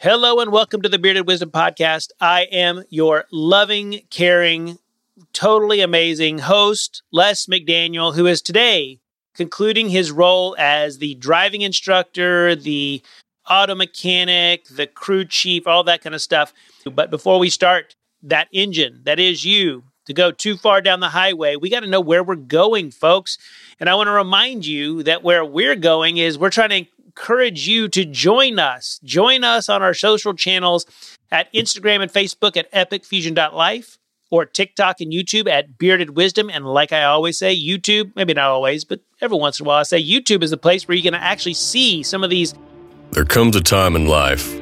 Hello and welcome to the Bearded Wisdom Podcast. I am your loving, caring, totally amazing host, Les McDaniel, who is today concluding his role as the driving instructor, the auto mechanic, the crew chief, all that kind of stuff. But before we start, that engine that is you to go too far down the highway, we got to know where we're going, folks. And I want to remind you that where we're going is we're trying to encourage you to join us. Join us on our social channels at Instagram and Facebook at epicfusion.life or TikTok and YouTube at Bearded Wisdom. And like I always say, YouTube, maybe not always, but every once in a while, I say YouTube is the place where going to actually see some of these. There comes a time in life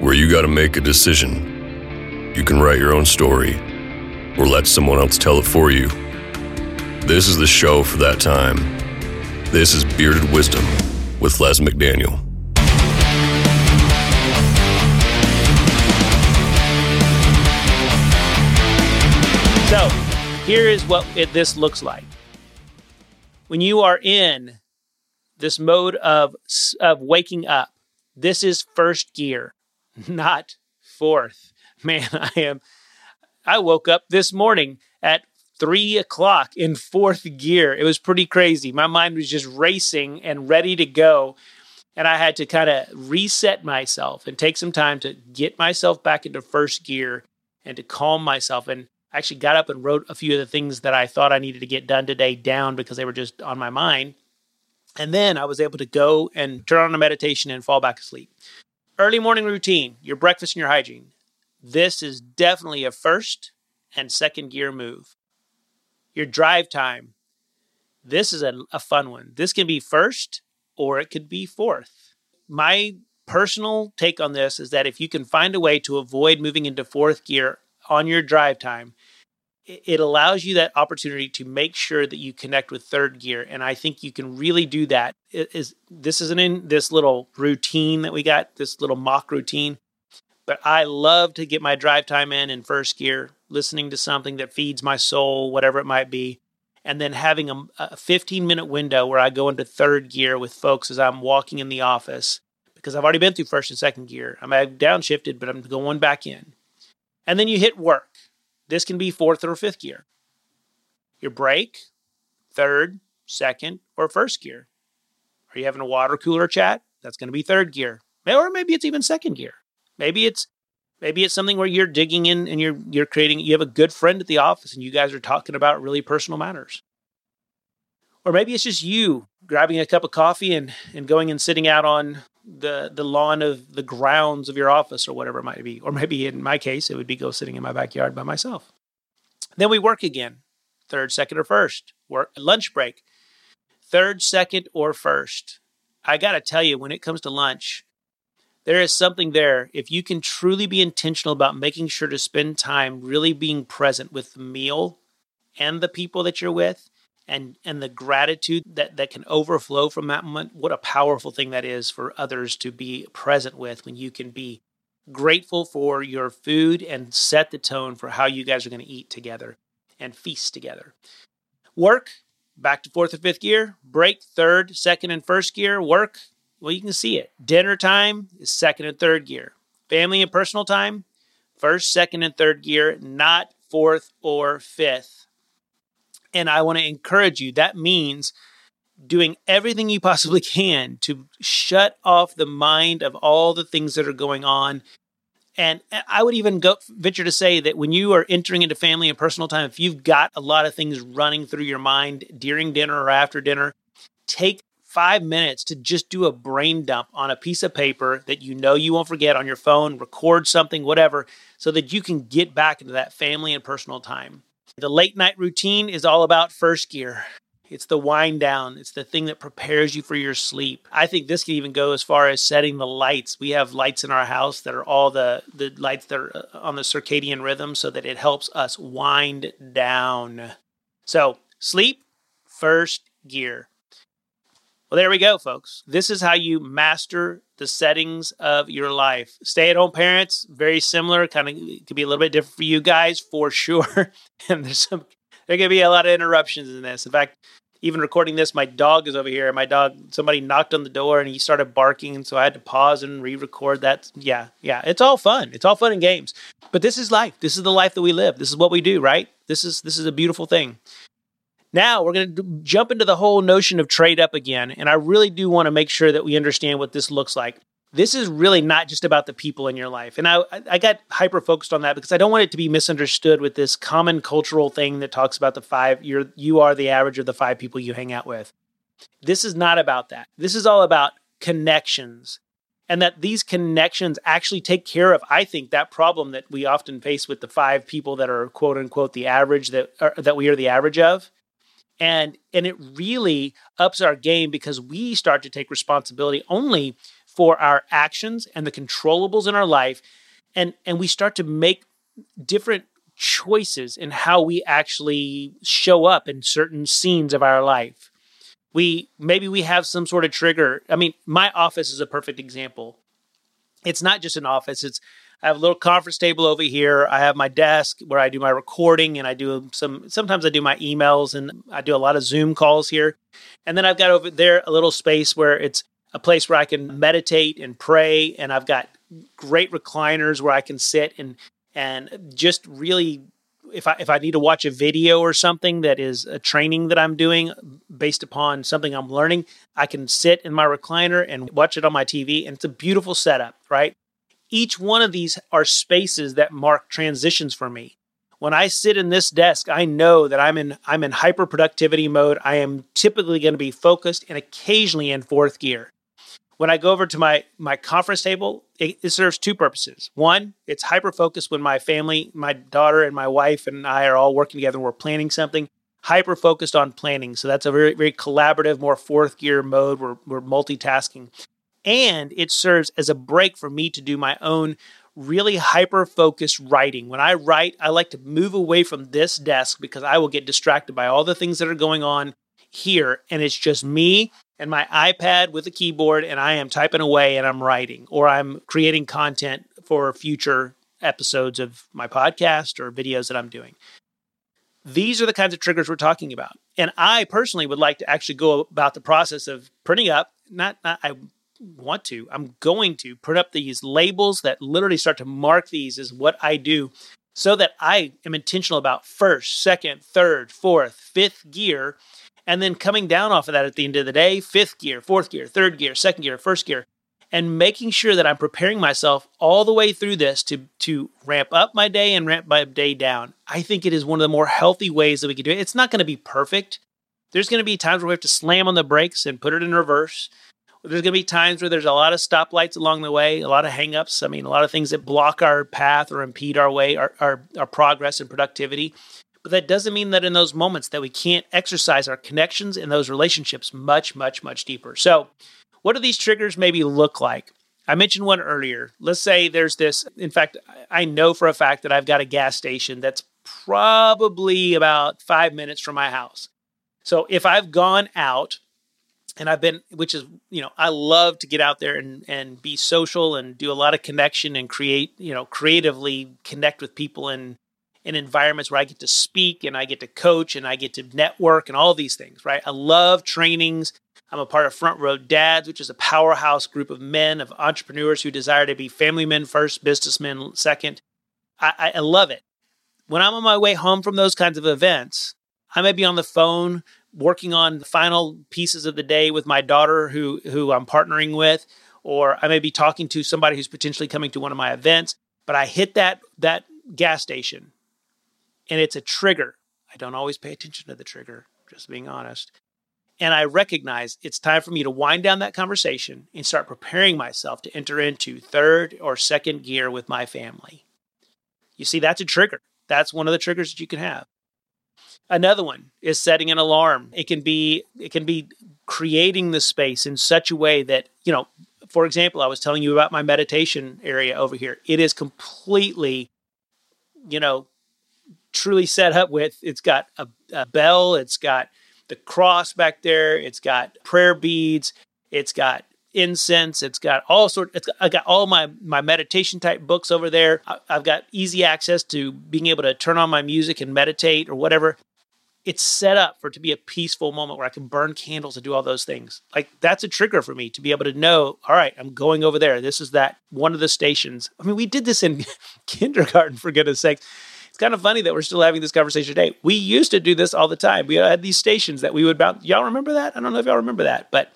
where you got to make a decision. You can write your own story or let someone else tell it for you. This is the show for that time. This is Bearded Wisdom with Les McDaniel. So, here is what it, this looks like. When you are in this mode of, of waking up, this is first gear, not fourth. Man, I am. I woke up this morning at three o'clock in fourth gear. It was pretty crazy. My mind was just racing and ready to go. And I had to kind of reset myself and take some time to get myself back into first gear and to calm myself. And I actually got up and wrote a few of the things that I thought I needed to get done today down because they were just on my mind. And then I was able to go and turn on a meditation and fall back asleep. Early morning routine, your breakfast and your hygiene. This is definitely a first and second gear move. Your drive time. This is a, a fun one. This can be first or it could be fourth. My personal take on this is that if you can find a way to avoid moving into fourth gear on your drive time, it allows you that opportunity to make sure that you connect with third gear and i think you can really do that is this isn't in this little routine that we got this little mock routine but i love to get my drive time in in first gear listening to something that feeds my soul whatever it might be and then having a, a 15 minute window where i go into third gear with folks as i'm walking in the office because i've already been through first and second gear i'm downshifted but i'm going back in and then you hit work this can be fourth or fifth gear. Your break, third, second, or first gear. Are you having a water cooler chat? That's going to be third gear. Or maybe it's even second gear. Maybe it's maybe it's something where you're digging in and you're you're creating you have a good friend at the office and you guys are talking about really personal matters. Or maybe it's just you grabbing a cup of coffee and and going and sitting out on the the lawn of the grounds of your office or whatever it might be. Or maybe in my case, it would be go sitting in my backyard by myself. Then we work again. Third, second, or first. Work lunch break. Third, second, or first. I gotta tell you, when it comes to lunch, there is something there. If you can truly be intentional about making sure to spend time really being present with the meal and the people that you're with, and and the gratitude that that can overflow from that moment what a powerful thing that is for others to be present with when you can be grateful for your food and set the tone for how you guys are going to eat together and feast together. Work back to fourth and fifth gear. Break third second and first gear. Work well you can see it dinner time is second and third gear family and personal time first second and third gear not fourth or fifth and I want to encourage you. That means doing everything you possibly can to shut off the mind of all the things that are going on. And I would even go venture to say that when you are entering into family and personal time, if you've got a lot of things running through your mind during dinner or after dinner, take five minutes to just do a brain dump on a piece of paper that you know you won't forget on your phone, record something, whatever, so that you can get back into that family and personal time. The late night routine is all about first gear. It's the wind down. It's the thing that prepares you for your sleep. I think this can even go as far as setting the lights. We have lights in our house that are all the, the lights that are uh, on the circadian rhythm so that it helps us wind down. So, sleep, first gear. Well, there we go, folks. This is how you master the settings of your life. Stay at home parents, very similar, kind of could be a little bit different for you guys for sure. and there's some, there could be a lot of interruptions in this. In fact, even recording this, my dog is over here. My dog, somebody knocked on the door and he started barking. And so I had to pause and re record that. Yeah, yeah. It's all fun. It's all fun and games. But this is life. This is the life that we live. This is what we do, right? This is this is a beautiful thing. Now we're going to jump into the whole notion of trade up again. And I really do want to make sure that we understand what this looks like this is really not just about the people in your life. And I, I got hyper focused on that because I don't want it to be misunderstood with this common cultural thing that talks about the five, you're, you are the average of the five people you hang out with. This is not about that. This is all about connections and that these connections actually take care of, I think, that problem that we often face with the five people that are quote unquote the average that, are, that we are the average of and and it really ups our game because we start to take responsibility only for our actions and the controllables in our life and and we start to make different choices in how we actually show up in certain scenes of our life. We maybe we have some sort of trigger. I mean my office is a perfect example. It's not just an office it's i have a little conference table over here i have my desk where i do my recording and i do some sometimes i do my emails and i do a lot of zoom calls here and then i've got over there a little space where it's a place where I can meditate and pray, and I've got great recliners where I can sit and and just really if I if I need to watch a video or something that is a training that I'm doing based upon something I'm learning, I can sit in my recliner and watch it on my TV and it's a beautiful setup, right? Each one of these are spaces that mark transitions for me. When I sit in this desk, I know that I'm in I'm in hyper productivity mode. I am typically going to be focused and occasionally in fourth gear when I go over to my my conference table, it, it serves two purposes. One, it's hyper focused when my family, my daughter and my wife and I are all working together and we're planning something. Hyper focused on planning, so that's a very very collaborative, more fourth gear mode. We're we're multitasking, and it serves as a break for me to do my own really hyper focused writing. When I write, I like to move away from this desk because I will get distracted by all the things that are going on here, and it's just me and my iPad with a keyboard and I am typing away and I'm writing or I'm creating content for future episodes of my podcast or videos that I'm doing. These are the kinds of triggers we're talking about. And I personally would like to actually go about the process of printing up, not, not I want to, I'm going to put up these labels that literally start to mark these as what I do so that I am intentional about first, second, third, fourth, fifth gear and then coming down off of that at the end of the day, fifth gear, fourth gear, third gear, second gear, first gear, and making sure that I'm preparing myself all the way through this to to ramp up my day and ramp my day down. I think it is one of the more healthy ways that we can do it. It's not going to be perfect. There's going to be times where we have to slam on the brakes and put it in reverse. There's going to be times where there's a lot of stoplights along the way, a lot of hangups. I mean, a lot of things that block our path or impede our way, our, our, our progress and productivity. But that doesn't mean that in those moments that we can't exercise our connections and those relationships much, much, much deeper. So, what do these triggers maybe look like? I mentioned one earlier. Let's say there's this. In fact, I know for a fact that I've got a gas station that's probably about five minutes from my house. So if I've gone out and I've been, which is, you know, I love to get out there and, and be social and do a lot of connection and create, you know, creatively connect with people in in environments where I get to speak and I get to coach and I get to network and all these things, right? I love trainings. I'm a part of Front Row Dads, which is a powerhouse group of men, of entrepreneurs who desire to be family men first, businessmen second. I, I love it. When I'm on my way home from those kinds of events, I may be on the phone working on the final pieces of the day with my daughter who who I'm partnering with, or I may be talking to somebody who's potentially coming to one of my events. But I hit that that gas station and it's a trigger. I don't always pay attention to the trigger, just being honest. And I recognize it's time for me to wind down that conversation and start preparing myself to enter into third or second gear with my family. You see, that's a trigger. That's one of the triggers that you can have. Another one is setting an alarm. It can be it can be creating the space in such a way that, you know, for example, I was telling you about my meditation area over here. It is completely, you know, truly set up with. It's got a, a bell, it's got the cross back there, it's got prayer beads, it's got incense it's got all sort it's i got all my my meditation type books over there I, have got easy access to being able to turn on my music and meditate or whatever it's set up for it to be a peaceful moment where I can burn candles and do all those things. Like that's a trigger for me to be able to know, all right, I'm going over there. This is that one of the stations. I mean, we did this in kindergarten for goodness sake. It's kind of funny that we're still having this conversation today. We used to do this all the time. We had these stations that we would bounce. Y'all remember that? I don't know if y'all remember that, but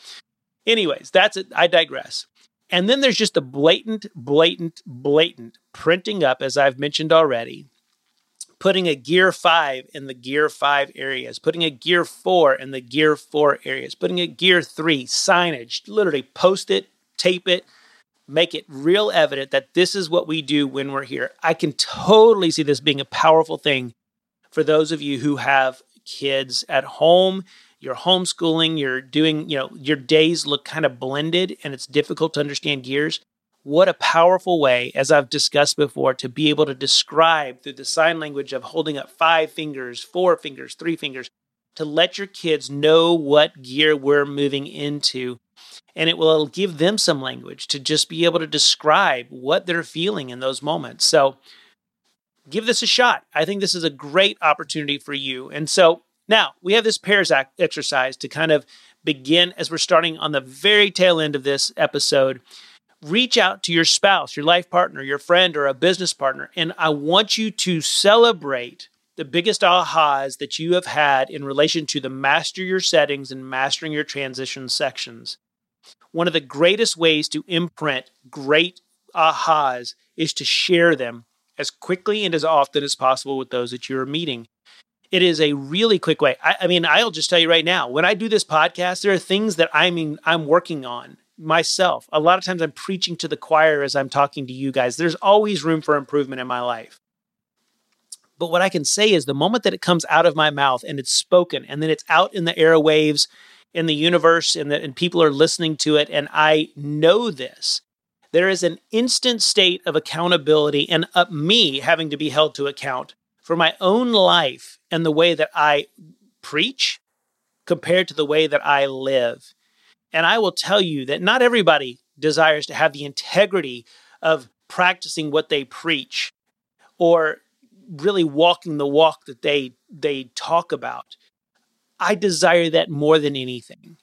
anyways, that's it. I digress. And then there's just a blatant, blatant, blatant printing up, as I've mentioned already, putting a gear five in the gear five areas, putting a gear four in the gear four areas, putting a gear three signage, literally post it, tape it, make it real evident that this is what we do when we're here. I can totally see this being a powerful thing for those of you who have kids at home you're homeschooling, you're doing, you know, your days look kind of blended and it's difficult to understand gears. What a powerful way, as I've discussed before, to be able to describe through the sign language of holding up five fingers, four fingers, three fingers, to let your kids know what gear we're moving into. And it will give them some language to just be able to describe what they're feeling in those moments. So give this a shot. I think this is a great opportunity for you. And so now, we have this pairs exercise to kind of begin as we're starting on the very tail end of this episode. Reach out to your spouse, your life partner, your friend, or a business partner, and I want you to celebrate the biggest ahas that you have had in relation to the master your settings and mastering your transition sections. One of the greatest ways to imprint great ahas is to share them as quickly and as often as possible with those that you are meeting. It is a really quick way. I, I, mean, I'll just tell you right now, when I do this podcast, there are things that I mean I'm working on myself. A lot of times I'm preaching to the choir as I'm talking to you guys. There's always room for improvement in my life. But what I can say is the moment that it comes out of my mouth and it's spoken and then it's out in the airwaves in the universe and, the, and people are listening to it and I know this, there is an instant state of accountability and uh, me having to be held to account for my own life and the way that I preach compared to the way that I live. And I will tell you that not everybody desires to have the integrity of practicing what they preach or really walking the walk that they they talk about. I desire that more than anything.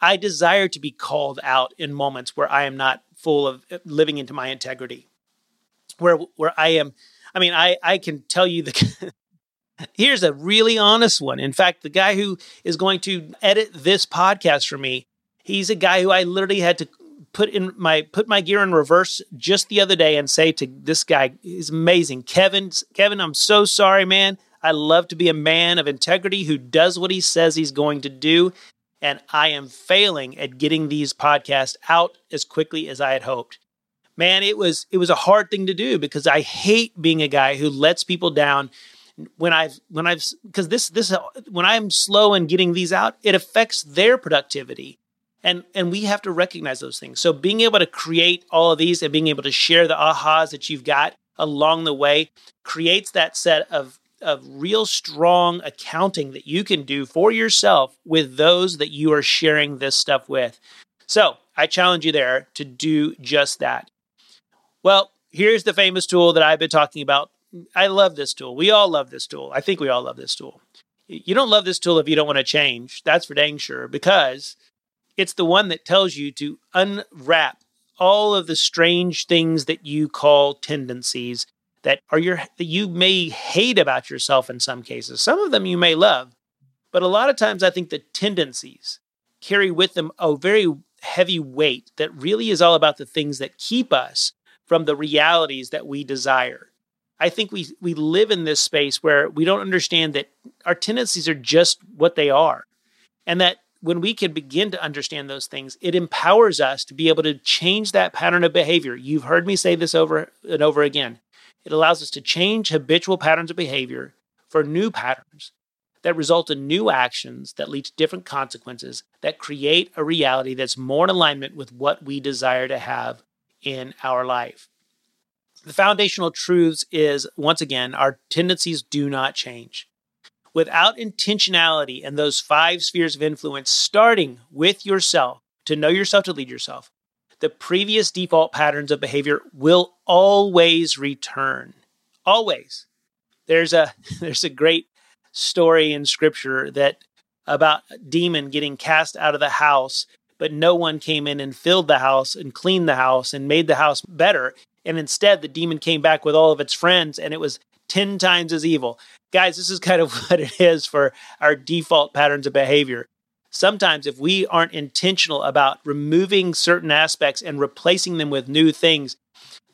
I desire to be called out in moments where I am not full of living into my integrity. Where where I am I mean, I I can tell you the. here's a really honest one. In fact, the guy who is going to edit this podcast for me, he's a guy who I literally had to put in my put my gear in reverse just the other day and say to this guy, he's amazing, Kevin. Kevin, I'm so sorry, man. I love to be a man of integrity who does what he says he's going to do. And I am failing at getting these podcasts out as quickly as I had hoped man, it was it was a hard thing to do because I hate being a guy who lets people down when I've when I've because this this when I'm slow in getting these out, it affects their productivity. And and we have to recognize those things. So being able to create all of these and being able to share the ahas that you've got along the way creates that set of of real strong accounting that you can do for yourself with those that you are sharing this stuff with. So I challenge you there to do just that. Well, here's the famous tool that I've been talking about. I love this tool. We all love this tool. I think we all love this tool. You don't love this tool if you don't want to change. That's for dang sure, because it's the one that tells you to unwrap all of the strange things that you call tendencies that are your that you may hate about yourself in some cases. Some of them you may love, but a lot of times I think the tendencies carry with them a very heavy weight that really is all about the things that keep us from the realities that we desire. I think we we live in this space where we don't understand that our tendencies are just what they are. And that when we can begin to understand those things, it empowers us to be able to change that pattern of behavior. You've heard me say this over and over again. It allows us to change habitual patterns of behavior for new patterns that result in new actions that lead to different consequences that create a reality that's more in alignment with what we desire to have in our life. The foundational truths is once again, our tendencies do not change. Without intentionality and those five spheres of influence, starting with yourself, to know yourself, to lead yourself, the previous default patterns of behavior will always return. Always. There's a there's a great story in scripture that about a demon getting cast out of the house, but no one came in and filled the house and cleaned the house and made the house better. And instead, the demon came back with all of its friends and it was 10 times as evil. Guys, this is kind of what it is for our default patterns of behavior. Sometimes, if we aren't intentional about removing certain aspects and replacing them with new things,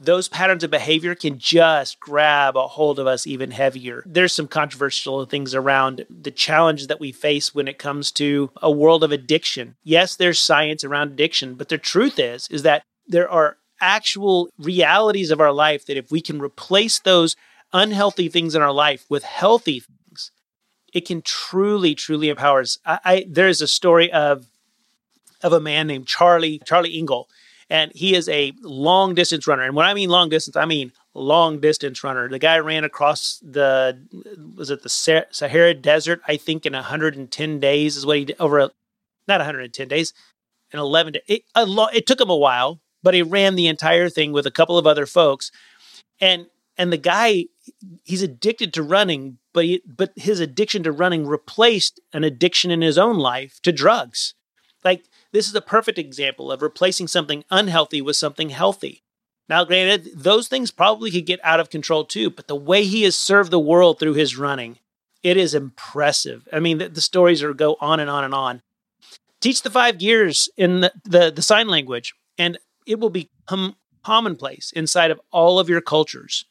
those patterns of behavior can just grab a hold of us even heavier. There's some controversial things around the challenges that we face when it comes to a world of addiction. Yes, there's science around addiction, but the truth is is that there are actual realities of our life that if we can replace those unhealthy things in our life with healthy things, it can truly, truly empower us. I, I there is a story of of a man named Charlie Charlie Engle and he is a long distance runner. And when I mean long distance, I mean long distance runner. The guy ran across the was it the Sahara Desert? I think in 110 days is what he did over a, not 110 days, in 11 days. It, lo- it took him a while, but he ran the entire thing with a couple of other folks, and and the guy he's addicted to running, but he, but his addiction to running replaced an addiction in his own life to drugs. Like this is a perfect example of replacing something unhealthy with something healthy. Now, granted, those things probably could get out of control too, but the way he has served the world through his running, it is impressive. I mean, the, the stories are go on and on and on. Teach the five gears in the, the, the sign language, and it will become commonplace inside of all of your cultures.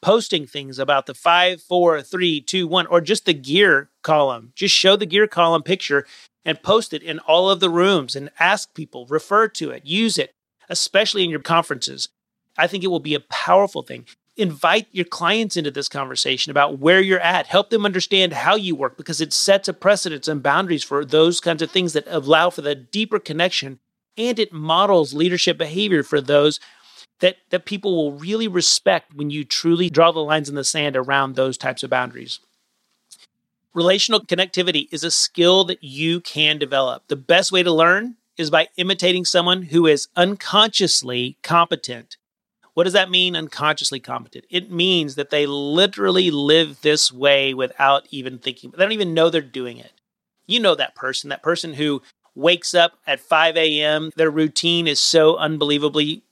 Posting things about the five, four, three, two, one, or just the gear column. Just show the gear column picture and post it in all of the rooms and ask people, refer to it, use it, especially in your conferences. I think it will be a powerful thing. Invite your clients into this conversation about where you're at. Help them understand how you work because it sets a precedence and boundaries for those kinds of things that allow for the deeper connection and it models leadership behavior for those that, that people will really respect when you truly draw the lines in the sand around those types of boundaries. Relational connectivity is a skill that you can develop. The best way to learn is by imitating someone who is unconsciously competent. What does that mean, unconsciously competent? It means that they literally live this way without even thinking. They don't even know they're doing it. You know that person, that person who wakes up at 5 a.m., their routine is so unbelievably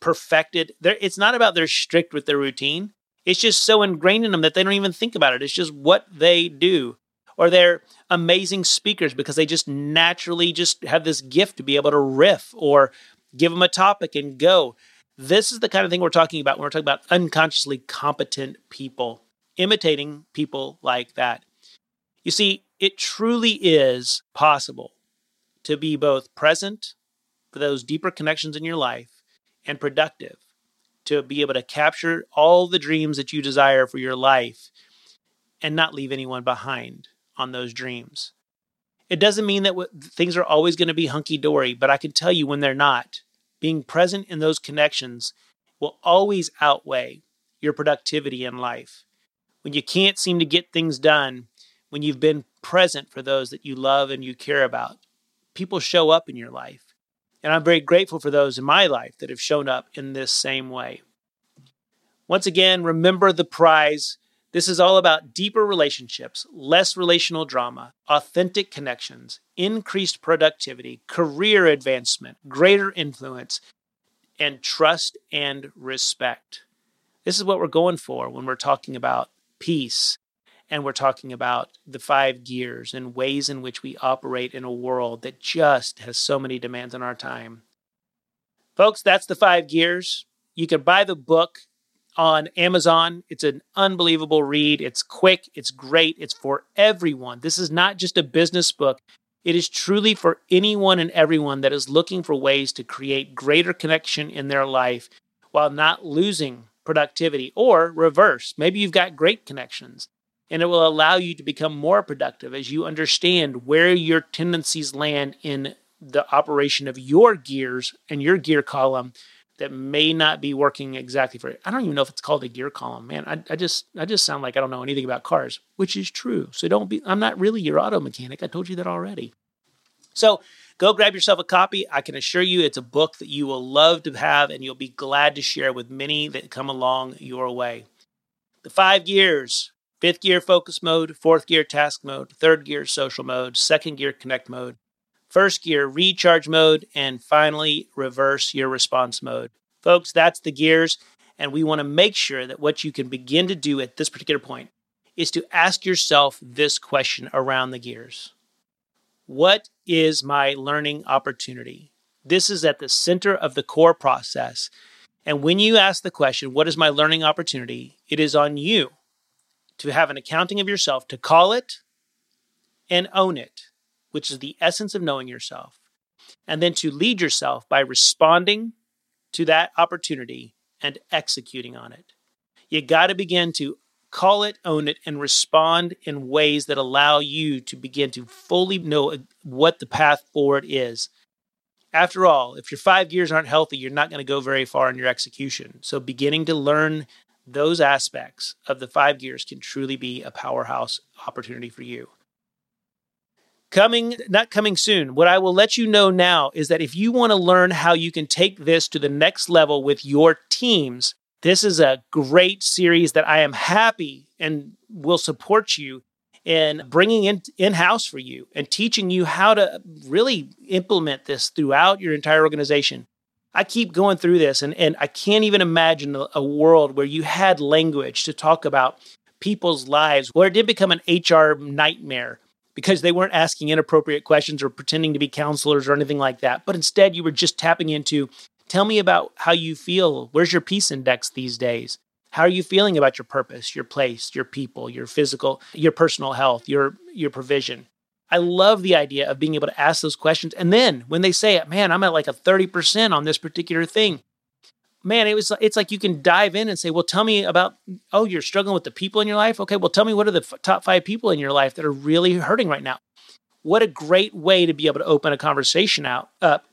perfected. They're, it's not about they're strict with their routine. It's just so ingrained in them that they don't even think about it. It's just what they do. Or they're amazing speakers because they just naturally just have this gift to be able to riff or give them a topic and go. This is the kind of thing we're talking about when we're talking about unconsciously competent people, imitating people like that. You see, it truly is possible to be both present for those deeper connections in your life and productive to be able to capture all the dreams that you desire for your life and not leave anyone behind on those dreams. It doesn't mean that w- things are always going to be hunky dory, but I can tell you when they're not, being present in those connections will always outweigh your productivity in life. When you can't seem to get things done, when you've been present for those that you love and you care about, people show up in your life. And I'm very grateful for those in my life that have shown up in this same way. Once again, remember the prize. This is all about deeper relationships, less relational drama, authentic connections, increased productivity, career advancement, greater influence, and trust and respect. This is what we're going for when we're talking about peace and we're talking about the five gears and ways in which we operate in a world that just has so many demands on our time. Folks, that's the five gears. You can buy the book on Amazon. It's an unbelievable read. It's quick, it's great, it's for everyone. This is not just a business book. It is truly for anyone and everyone that is looking for ways to create greater connection in their life while not losing productivity or reverse. Maybe you've got great connections and it will allow you to become more productive as you understand where your tendencies land in the operation of your gears and your gear column that may not be working exactly for it. I don't even know if it's called a gear column, man. I, I just I just sound like I don't know anything about cars, which is true. So don't be I'm not really your auto mechanic. I told you that already. So go grab yourself a copy. I can assure you it's a book that you will love to have and you'll be glad to share with many that come along your way. The five gears fifth gear focus mode, fourth gear task mode, third gear social mode, second gear connect mode, first gear recharge mode, and finally reverse your response mode. Folks, that's the gears. And we want to make sure that what you can begin to do at this particular point is to ask yourself this question around the gears What is my learning opportunity? This is at the center of the core process. And when you ask the question, What is my learning opportunity? it is on you to have an accounting of yourself, to call it and own it, which is the essence of knowing yourself, and then to lead yourself by responding to that opportunity and executing on it. You got to begin to call it, own it, and respond in ways that allow you to begin to fully know uh, what the path forward is. After all, if your five gears aren't healthy, you're not going to go very far in your execution. So, beginning to learn those aspects of the five gears can truly be a powerhouse opportunity for you. Coming, not coming soon. What I will let you know now is that if you want to learn how you can take this to the next level with your teams, this is a great series that I am happy and will support you in bringing in in house for you and teaching you how to really implement this throughout your entire organization. I keep going through this, and, and I can't even imagine a, a world where you had language to talk about people's lives where it did become an HR nightmare because they weren't asking inappropriate questions or pretending to be counselors or anything like that. But instead, you were just tapping into tell me about how you feel. Where's your peace index these days? How are you feeling about your purpose, your place, your people, your physical, your personal health, your your provision? I love the idea of being able to ask those questions. And then when they say, it, man, I'm at like a 30% on this particular thing, man, it was it's like you can dive in and say, well, tell me about oh, you're struggling with the people in your life. Okay, well, tell me what are the f- top five people in your life that are really hurting right now. What a great way to be able to open a conversation out up,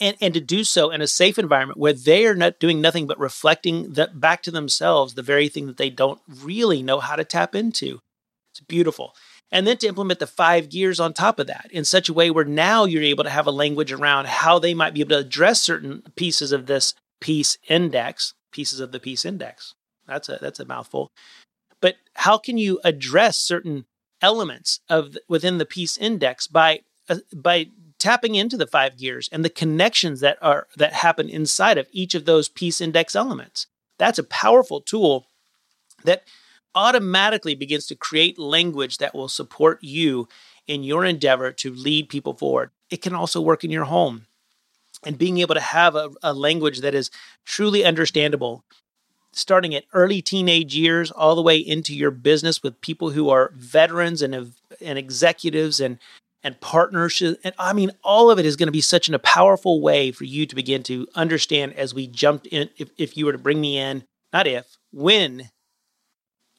and and to do so in a safe environment where they are not doing nothing but reflecting that back to themselves the very thing that they don't really know how to tap into. It's beautiful. And then to implement the five gears on top of that in such a way where now you're able to have a language around how they might be able to address certain pieces of this peace index, pieces of the peace index. That's a that's a mouthful. But how can you address certain elements of within the peace index by uh, by tapping into the five gears and the connections that are that happen inside of each of those peace index elements? That's a powerful tool that automatically begins to create language that will support you in your endeavor to lead people forward. It can also work in your home and being able to have a, a language that is truly understandable starting at early teenage years all the way into your business with people who are veterans and and executives and and partners and I mean all of it is going to be such an, a powerful way for you to begin to understand as we jumped in if, if you were to bring me in not if when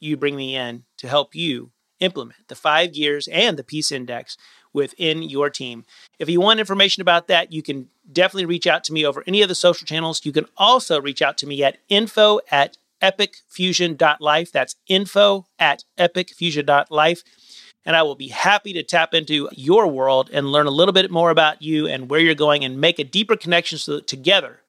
you bring me in to help you implement the five gears and the peace index within your team. If you want information about that, you can definitely reach out to me over any of the social channels. You can also reach out to me at info at epicfusion.life. That's info at epicfusion.life. And I will be happy to tap into your world and learn a little bit more about you and where you're going and make a deeper connection so that together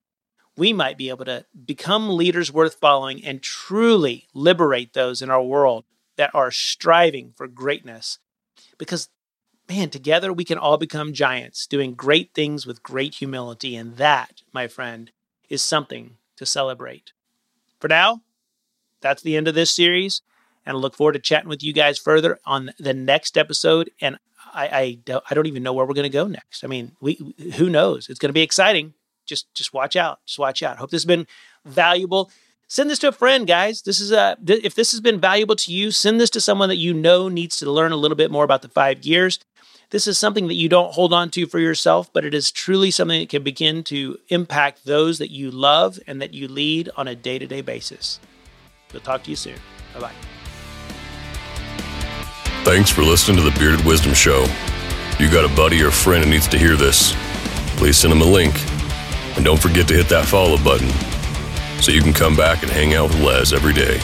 we might be able to become leaders worth following and truly liberate those in our world that are striving for greatness. Because man, together we can all become giants doing great things with great humility. And that, my friend, is something to celebrate. For now, that's the end of this series. And I look forward to chatting with you guys further on the next episode. And I, I, don't, I don't even know where we're going to go next. I mean, we, who knows? It's going to be exciting. Just, just watch out. Just watch out. Hope this has been valuable send this to a friend guys this is a if this has been valuable to you send this to someone that you know needs to learn a little bit more about the five gears this is something that you don't hold on to for yourself, but it is truly something that can begin to impact those that you love and that you lead on a day to day basis. We'll talk to you soon. Bye bye. Thanks for listening to the Bearded Wisdom Show. You got a buddy or friend who needs to hear this? Please send them a link. And don't forget to hit that follow button so you can come back and hang out with Les every day.